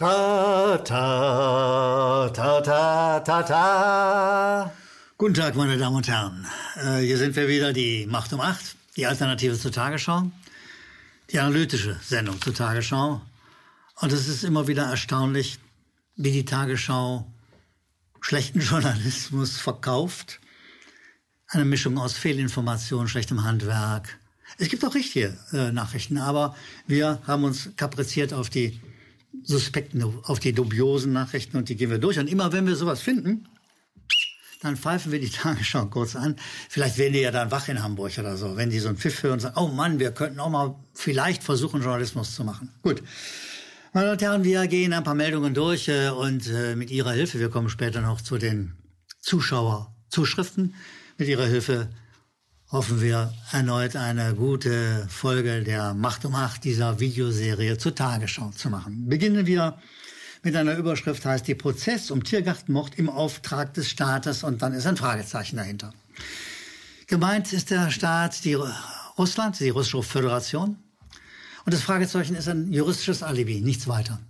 Ta, ta, ta, ta, ta, ta. Guten Tag, meine Damen und Herren. Äh, hier sind wir wieder, die Macht um acht, die Alternative zur Tagesschau, die analytische Sendung zur Tagesschau. Und es ist immer wieder erstaunlich, wie die Tagesschau schlechten Journalismus verkauft. Eine Mischung aus Fehlinformation, schlechtem Handwerk. Es gibt auch richtige äh, Nachrichten, aber wir haben uns kapriziert auf die suspekten, auf die dubiosen Nachrichten und die gehen wir durch. Und immer wenn wir sowas finden, dann pfeifen wir die Tagesschau kurz an. Vielleicht werden die ja dann wach in Hamburg oder so, wenn die so einen Pfiff hören und sagen, oh Mann, wir könnten auch mal vielleicht versuchen, Journalismus zu machen. Gut. Meine Damen und Herren, wir gehen ein paar Meldungen durch äh, und äh, mit Ihrer Hilfe, wir kommen später noch zu den Zuschauerzuschriften, mit Ihrer Hilfe hoffen wir erneut eine gute Folge der Macht um Acht dieser Videoserie zur Tagesschau zu machen. Beginnen wir mit einer Überschrift, heißt die Prozess um Tiergartenmord im Auftrag des Staates und dann ist ein Fragezeichen dahinter. Gemeint ist der Staat die Russland, die russische Föderation. Und das Fragezeichen ist ein juristisches Alibi, nichts weiter.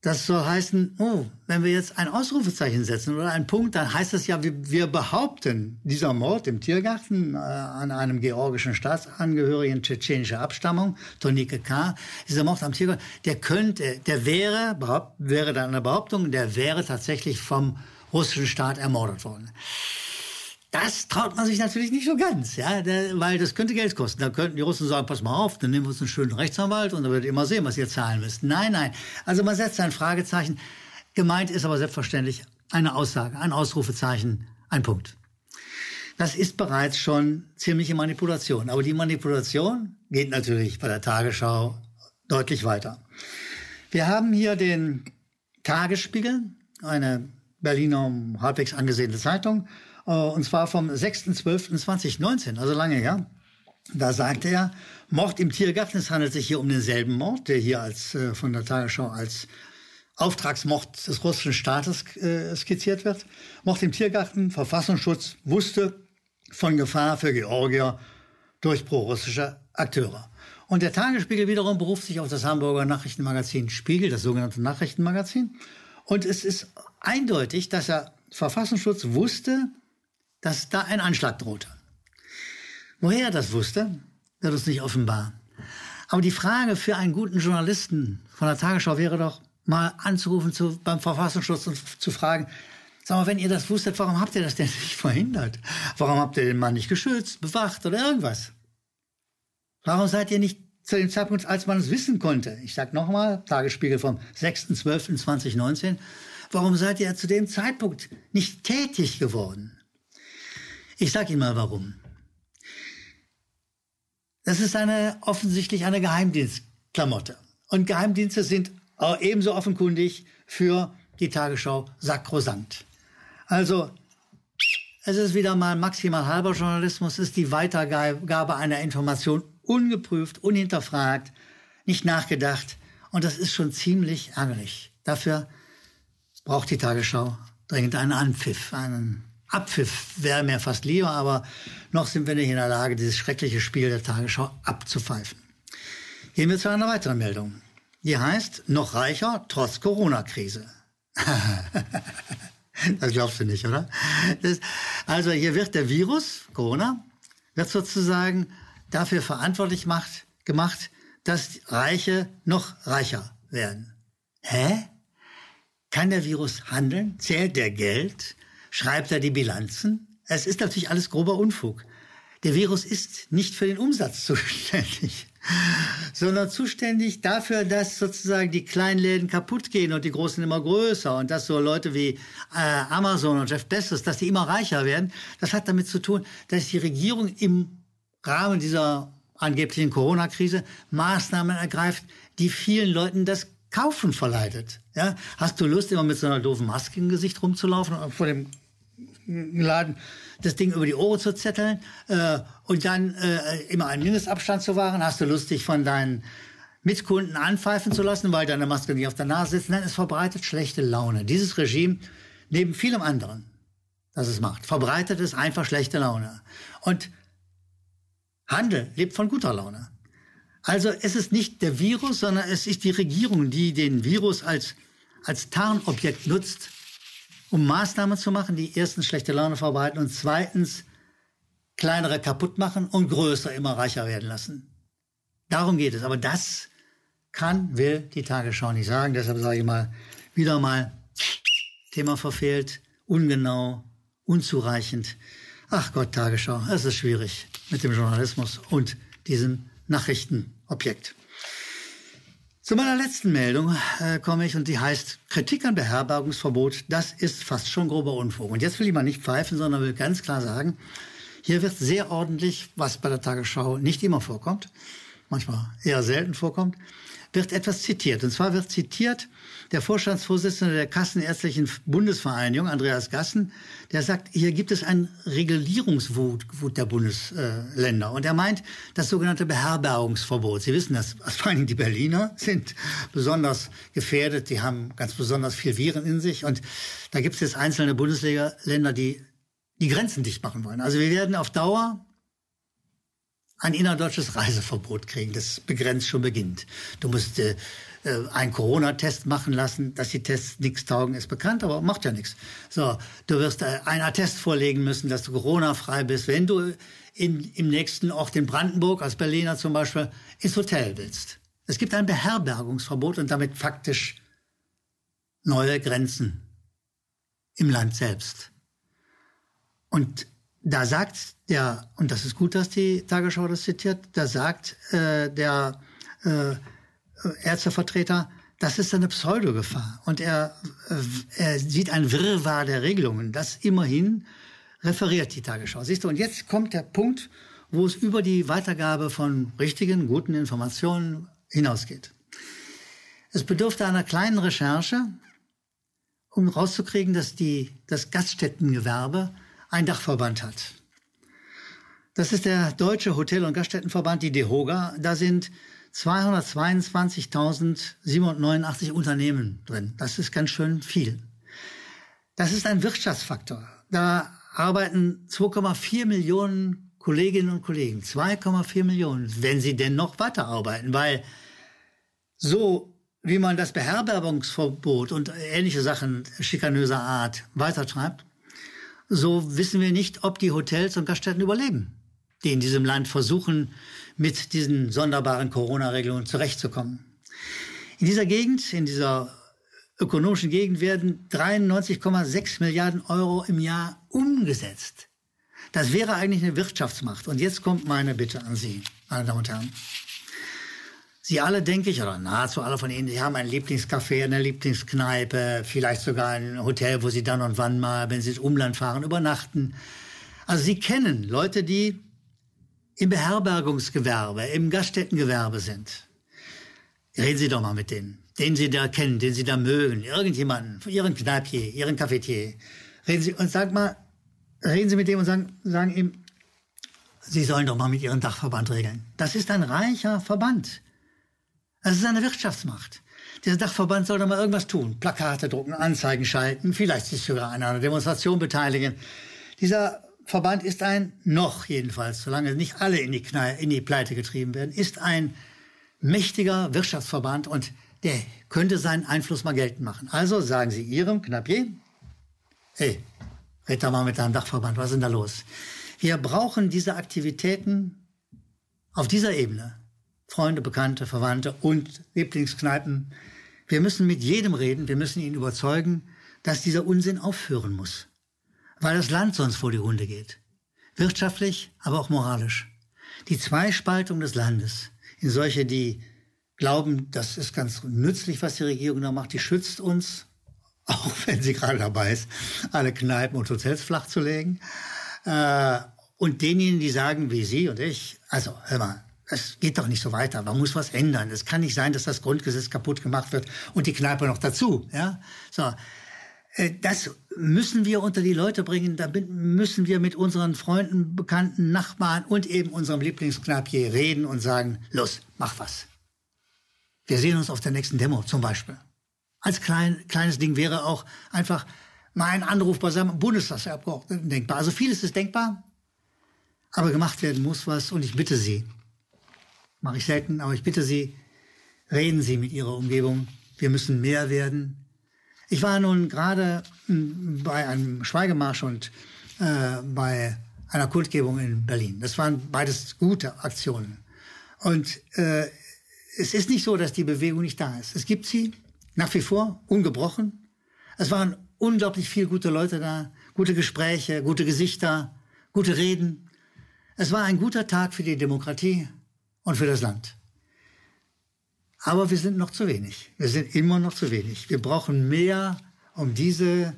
Das soll heißen, oh, wenn wir jetzt ein Ausrufezeichen setzen oder einen Punkt, dann heißt das ja, wir, wir behaupten, dieser Mord im Tiergarten äh, an einem georgischen Staatsangehörigen tschetschenischer Abstammung, Tonike K., dieser Mord am Tiergarten, der könnte, der wäre, behaupt, wäre dann eine Behauptung, der wäre tatsächlich vom russischen Staat ermordet worden. Das traut man sich natürlich nicht so ganz, ja, weil das könnte Geld kosten. Da könnten die Russen sagen, pass mal auf, dann nehmen wir uns einen schönen Rechtsanwalt und dann werdet ihr mal sehen, was ihr zahlen müsst. Nein, nein. Also man setzt ein Fragezeichen. Gemeint ist aber selbstverständlich eine Aussage, ein Ausrufezeichen, ein Punkt. Das ist bereits schon ziemliche Manipulation. Aber die Manipulation geht natürlich bei der Tagesschau deutlich weiter. Wir haben hier den Tagesspiegel, eine Berliner halbwegs angesehene Zeitung, und zwar vom 6.12.2019, also lange her. Da sagte er, Mord im Tiergarten, es handelt sich hier um denselben Mord, der hier als äh, von der Tagesschau als Auftragsmord des russischen Staates äh, skizziert wird. Mord im Tiergarten, Verfassungsschutz wusste von Gefahr für Georgier durch prorussische Akteure. Und der Tagesspiegel wiederum beruft sich auf das Hamburger Nachrichtenmagazin Spiegel, das sogenannte Nachrichtenmagazin. Und es ist eindeutig, dass er Verfassungsschutz wusste, dass da ein Anschlag drohte. Woher er das wusste, wird uns nicht offenbar. Aber die Frage für einen guten Journalisten von der Tagesschau wäre doch, mal anzurufen zu, beim Verfassungsschutz und zu fragen, sag mal, wenn ihr das wusstet, warum habt ihr das denn nicht verhindert? Warum habt ihr den Mann nicht geschützt, bewacht oder irgendwas? Warum seid ihr nicht zu dem Zeitpunkt, als man es wissen konnte, ich sag nochmal, Tagesspiegel vom 6.12.2019, warum seid ihr zu dem Zeitpunkt nicht tätig geworden? Ich sage Ihnen mal warum. Das ist eine, offensichtlich eine Geheimdienstklamotte. Und Geheimdienste sind ebenso offenkundig für die Tagesschau sakrosankt. Also, es ist wieder mal maximal halber Journalismus, ist die Weitergabe einer Information ungeprüft, unhinterfragt, nicht nachgedacht. Und das ist schon ziemlich ärgerlich. Dafür braucht die Tagesschau dringend einen Anpfiff, einen Abpfiff wäre mir fast lieber, aber noch sind wir nicht in der Lage, dieses schreckliche Spiel der Tagesschau abzupfeifen. Gehen wir zu einer weiteren Meldung. Die heißt, noch reicher trotz Corona-Krise. das glaubst du nicht, oder? Das, also hier wird der Virus, Corona, wird sozusagen dafür verantwortlich macht, gemacht, dass Reiche noch reicher werden. Hä? Kann der Virus handeln? Zählt der Geld? Schreibt er die Bilanzen? Es ist natürlich alles grober Unfug. Der Virus ist nicht für den Umsatz zuständig, sondern zuständig dafür, dass sozusagen die kleinen Läden kaputt gehen und die großen immer größer und dass so Leute wie äh, Amazon und Jeff Bezos, dass die immer reicher werden. Das hat damit zu tun, dass die Regierung im Rahmen dieser angeblichen Corona-Krise Maßnahmen ergreift, die vielen Leuten das Kaufen verleitet. Ja? Hast du Lust, immer mit so einer doofen Maske im Gesicht rumzulaufen und vor dem Laden das Ding über die Ohren zu zetteln äh, und dann äh, immer einen Mindestabstand zu wahren? Hast du Lust, dich von deinen Mitkunden anpfeifen zu lassen, weil deine Maske nicht auf der Nase sitzt? Nein, es verbreitet schlechte Laune. Dieses Regime, neben vielem anderen, das es macht, verbreitet es einfach schlechte Laune. Und Handel lebt von guter Laune. Also es ist nicht der Virus, sondern es ist die Regierung, die den Virus als, als Tarnobjekt nutzt, um Maßnahmen zu machen, die erstens schlechte Laune verbreiten und zweitens kleinere kaputt machen und größere immer reicher werden lassen. Darum geht es. Aber das kann, will die Tagesschau nicht sagen. Deshalb sage ich mal, wieder mal Thema verfehlt, ungenau, unzureichend. Ach Gott, Tagesschau, es ist schwierig mit dem Journalismus und diesem Nachrichtenobjekt. Zu meiner letzten Meldung äh, komme ich und die heißt Kritik an Beherbergungsverbot. Das ist fast schon grober Unfug. Und jetzt will ich mal nicht pfeifen, sondern will ganz klar sagen, hier wird sehr ordentlich, was bei der Tagesschau nicht immer vorkommt, manchmal eher selten vorkommt, wird etwas zitiert. Und zwar wird zitiert der Vorstandsvorsitzende der Kassenärztlichen Bundesvereinigung, Andreas Gassen, der sagt, hier gibt es ein Regulierungswut der Bundesländer. Und er meint das sogenannte Beherbergungsverbot. Sie wissen das, vor allem die Berliner sind besonders gefährdet. Die haben ganz besonders viel Viren in sich. Und da gibt es jetzt einzelne Bundesländer, die die Grenzen dicht machen wollen. Also wir werden auf Dauer ein innerdeutsches Reiseverbot kriegen, das begrenzt schon beginnt. Du musst äh, äh, einen Corona-Test machen lassen, dass die Tests nichts taugen, ist bekannt, aber macht ja nichts. So, du wirst äh, einen Attest vorlegen müssen, dass du Corona-frei bist, wenn du in, im nächsten Ort in Brandenburg, als Berliner zum Beispiel, ins Hotel willst. Es gibt ein Beherbergungsverbot und damit faktisch neue Grenzen im Land selbst. Und da sagt der, und das ist gut, dass die Tagesschau das zitiert, da sagt äh, der äh, Ärztevertreter, das ist eine Pseudogefahr. Und er, äh, er sieht ein Wirrwarr der Regelungen. Das immerhin referiert die Tagesschau. Siehst du, und jetzt kommt der Punkt, wo es über die Weitergabe von richtigen, guten Informationen hinausgeht. Es bedurfte einer kleinen Recherche, um rauszukriegen, dass die, das Gaststättengewerbe ein Dachverband hat. Das ist der Deutsche Hotel- und Gaststättenverband, die DEHOGA. Da sind 222.789 Unternehmen drin. Das ist ganz schön viel. Das ist ein Wirtschaftsfaktor. Da arbeiten 2,4 Millionen Kolleginnen und Kollegen. 2,4 Millionen, wenn sie denn noch weiterarbeiten. Weil so wie man das Beherbergungsverbot und ähnliche Sachen schikanöser Art weitertreibt, so wissen wir nicht, ob die Hotels und Gaststätten überleben, die in diesem Land versuchen, mit diesen sonderbaren Corona-Regelungen zurechtzukommen. In dieser Gegend, in dieser ökonomischen Gegend werden 93,6 Milliarden Euro im Jahr umgesetzt. Das wäre eigentlich eine Wirtschaftsmacht. Und jetzt kommt meine Bitte an Sie, meine Damen und Herren. Sie alle, denke ich, oder nahezu alle von Ihnen, Sie haben ein Lieblingscafé, eine Lieblingskneipe, vielleicht sogar ein Hotel, wo Sie dann und wann mal, wenn Sie ins Umland fahren, übernachten. Also Sie kennen Leute, die im Beherbergungsgewerbe, im Gaststättengewerbe sind. Reden Sie doch mal mit denen, den Sie da kennen, den Sie da mögen, irgendjemanden, Ihren Kneipier, Ihren Cafetier. Reden Sie und sag mal, reden Sie mit dem und sagen, sagen ihm, Sie sollen doch mal mit Ihrem Dachverband regeln. Das ist ein reicher Verband. Das ist eine Wirtschaftsmacht. Dieser Dachverband soll doch mal irgendwas tun. Plakate drucken, Anzeigen schalten, vielleicht sich sogar an einer Demonstration beteiligen. Dieser Verband ist ein, noch jedenfalls, solange nicht alle in die, Knall, in die Pleite getrieben werden, ist ein mächtiger Wirtschaftsverband und der könnte seinen Einfluss mal geltend machen. Also sagen Sie Ihrem Knappier, hey, red da mal mit deinem Dachverband, was ist denn da los? Wir brauchen diese Aktivitäten auf dieser Ebene. Freunde, Bekannte, Verwandte und Lieblingskneipen. Wir müssen mit jedem reden, wir müssen ihn überzeugen, dass dieser Unsinn aufhören muss. Weil das Land sonst vor die Hunde geht. Wirtschaftlich, aber auch moralisch. Die Zweispaltung des Landes in solche, die glauben, das ist ganz nützlich, was die Regierung da macht, die schützt uns, auch wenn sie gerade dabei ist, alle Kneipen und Hotels flachzulegen. Äh, und denjenigen, die sagen, wie Sie und ich, also hör mal, es geht doch nicht so weiter. Man muss was ändern. Es kann nicht sein, dass das Grundgesetz kaputt gemacht wird und die Kneipe noch dazu. Ja, so. Äh, das müssen wir unter die Leute bringen. Da müssen wir mit unseren Freunden, Bekannten, Nachbarn und eben unserem Lieblingsknapier reden und sagen, los, mach was. Wir sehen uns auf der nächsten Demo zum Beispiel. Als klein, kleines Ding wäre auch einfach mal ein Anruf bei seinem Bundestagsabgeordneten denkbar. Also vieles ist denkbar, aber gemacht werden muss was und ich bitte Sie, mache ich selten, aber ich bitte Sie, reden Sie mit Ihrer Umgebung. Wir müssen mehr werden. Ich war nun gerade hm, bei einem Schweigemarsch und äh, bei einer Kundgebung in Berlin. Das waren beides gute Aktionen. Und äh, es ist nicht so, dass die Bewegung nicht da ist. Es gibt sie nach wie vor, ungebrochen. Es waren unglaublich viele gute Leute da, gute Gespräche, gute Gesichter, gute Reden. Es war ein guter Tag für die Demokratie und für das Land. Aber wir sind noch zu wenig. Wir sind immer noch zu wenig. Wir brauchen mehr, um diese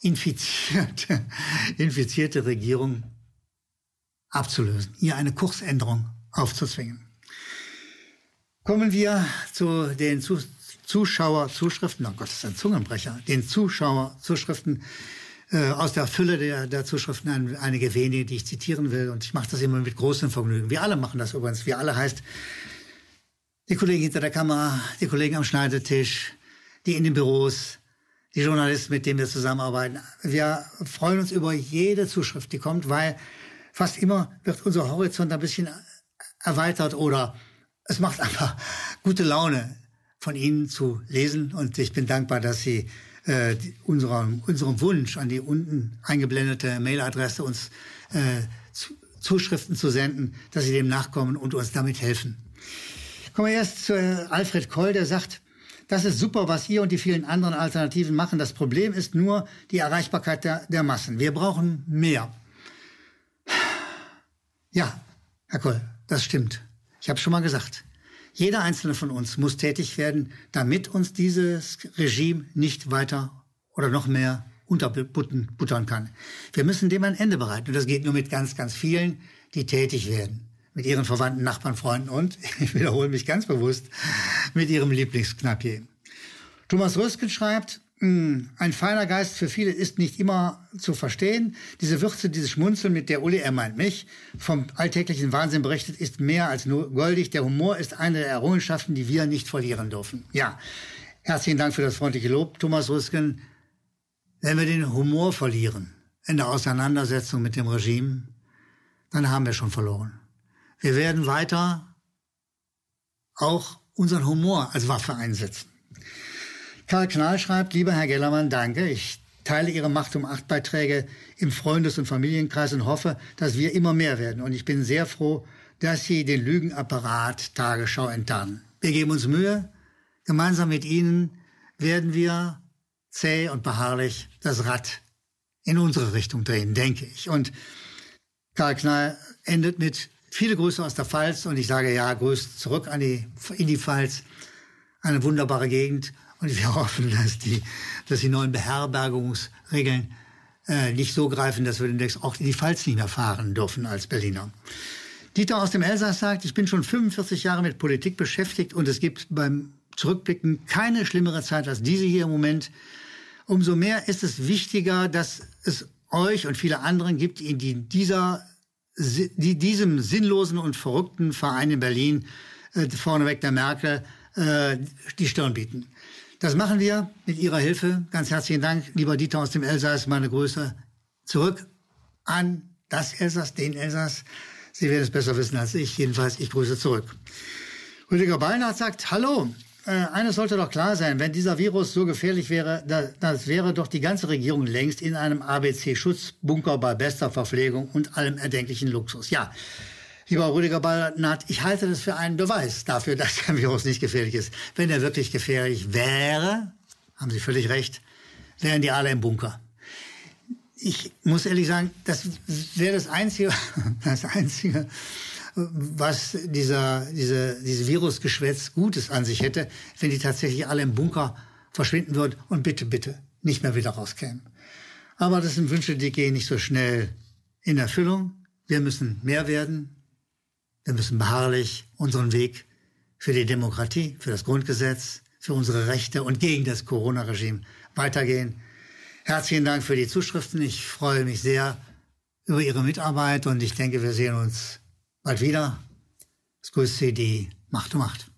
infizierte, infizierte Regierung abzulösen, ihr eine Kursänderung aufzuzwingen. Kommen wir zu den Zuschauerzuschriften, oh Gott, das ist ein Zungenbrecher, den Zuschauerzuschriften äh, aus der Fülle der, der Zuschriften ein, einige wenige, die ich zitieren will. Und ich mache das immer mit großem Vergnügen. Wir alle machen das übrigens. Wir alle heißt die Kollegen hinter der Kamera, die Kollegen am Schneidetisch, die in den Büros, die Journalisten, mit denen wir zusammenarbeiten. Wir freuen uns über jede Zuschrift, die kommt, weil fast immer wird unser Horizont ein bisschen erweitert oder es macht einfach gute Laune, von Ihnen zu lesen. Und ich bin dankbar, dass Sie äh, unserem, unserem Wunsch an die unten eingeblendete Mailadresse uns äh, zu, Zuschriften zu senden, dass Sie dem nachkommen und uns damit helfen. Kommen wir erst zu äh, Alfred Koll, der sagt, das ist super, was ihr und die vielen anderen Alternativen machen. Das Problem ist nur die Erreichbarkeit der, der Massen. Wir brauchen mehr. Ja, Herr Koll, das stimmt. Ich habe schon mal gesagt. Jeder einzelne von uns muss tätig werden, damit uns dieses Regime nicht weiter oder noch mehr unterbuttern kann. Wir müssen dem ein Ende bereiten. Und das geht nur mit ganz, ganz vielen, die tätig werden. Mit ihren Verwandten, Nachbarn, Freunden und, ich wiederhole mich ganz bewusst, mit ihrem Lieblingsknappier. Thomas Rösken schreibt, ein feiner Geist für viele ist nicht immer zu verstehen. Diese Würze, dieses Schmunzeln, mit der Uli, er meint mich, vom alltäglichen Wahnsinn berichtet, ist mehr als nur goldig. Der Humor ist eine der Errungenschaften, die wir nicht verlieren dürfen. Ja, herzlichen Dank für das freundliche Lob, Thomas Rüsken. Wenn wir den Humor verlieren in der Auseinandersetzung mit dem Regime, dann haben wir schon verloren. Wir werden weiter auch unseren Humor als Waffe einsetzen. Karl Knall schreibt, lieber Herr Gellermann, danke. Ich teile Ihre Macht um acht Beiträge im Freundes- und Familienkreis und hoffe, dass wir immer mehr werden. Und ich bin sehr froh, dass Sie den Lügenapparat Tagesschau enttarnen. Wir geben uns Mühe. Gemeinsam mit Ihnen werden wir zäh und beharrlich das Rad in unsere Richtung drehen, denke ich. Und Karl Knall endet mit viele Grüße aus der Pfalz und ich sage ja, Grüße zurück an die, in die Pfalz. Eine wunderbare Gegend und wir hoffen, dass die, dass die neuen Beherbergungsregeln äh, nicht so greifen, dass wir demnächst auch in die Pfalz nicht mehr fahren dürfen als Berliner. Dieter aus dem Elsass sagt, ich bin schon 45 Jahre mit Politik beschäftigt und es gibt beim Zurückblicken keine schlimmere Zeit als diese hier im Moment. Umso mehr ist es wichtiger, dass es euch und viele anderen gibt, die dieser, die diesem sinnlosen und verrückten Verein in Berlin, äh, vorneweg der Merkel, äh, die Stirn bieten. Das machen wir mit Ihrer Hilfe. Ganz herzlichen Dank, lieber Dieter aus dem Elsass. Meine Grüße zurück an das Elsass, den Elsass. Sie werden es besser wissen als ich. Jedenfalls, ich grüße zurück. Rüdiger Ballnert sagt, hallo, äh, eines sollte doch klar sein, wenn dieser Virus so gefährlich wäre, da, das wäre doch die ganze Regierung längst in einem ABC-Schutzbunker bei bester Verpflegung und allem erdenklichen Luxus. Ja, Lieber Rüdiger Ballnath, ich halte das für einen Beweis dafür, dass der Virus nicht gefährlich ist. Wenn er wirklich gefährlich wäre, haben Sie völlig recht, wären die alle im Bunker. Ich muss ehrlich sagen, das wäre das Einzige, das Einzige, was dieser, diese, diese Virusgeschwätz Gutes an sich hätte, wenn die tatsächlich alle im Bunker verschwinden würden und bitte, bitte nicht mehr wieder rauskämen. Aber das sind Wünsche, die gehen nicht so schnell in Erfüllung. Wir müssen mehr werden, wir müssen beharrlich unseren Weg für die Demokratie, für das Grundgesetz, für unsere Rechte und gegen das Corona-Regime weitergehen. Herzlichen Dank für die Zuschriften. Ich freue mich sehr über Ihre Mitarbeit und ich denke, wir sehen uns bald wieder. Es grüßt Sie die Macht um Macht.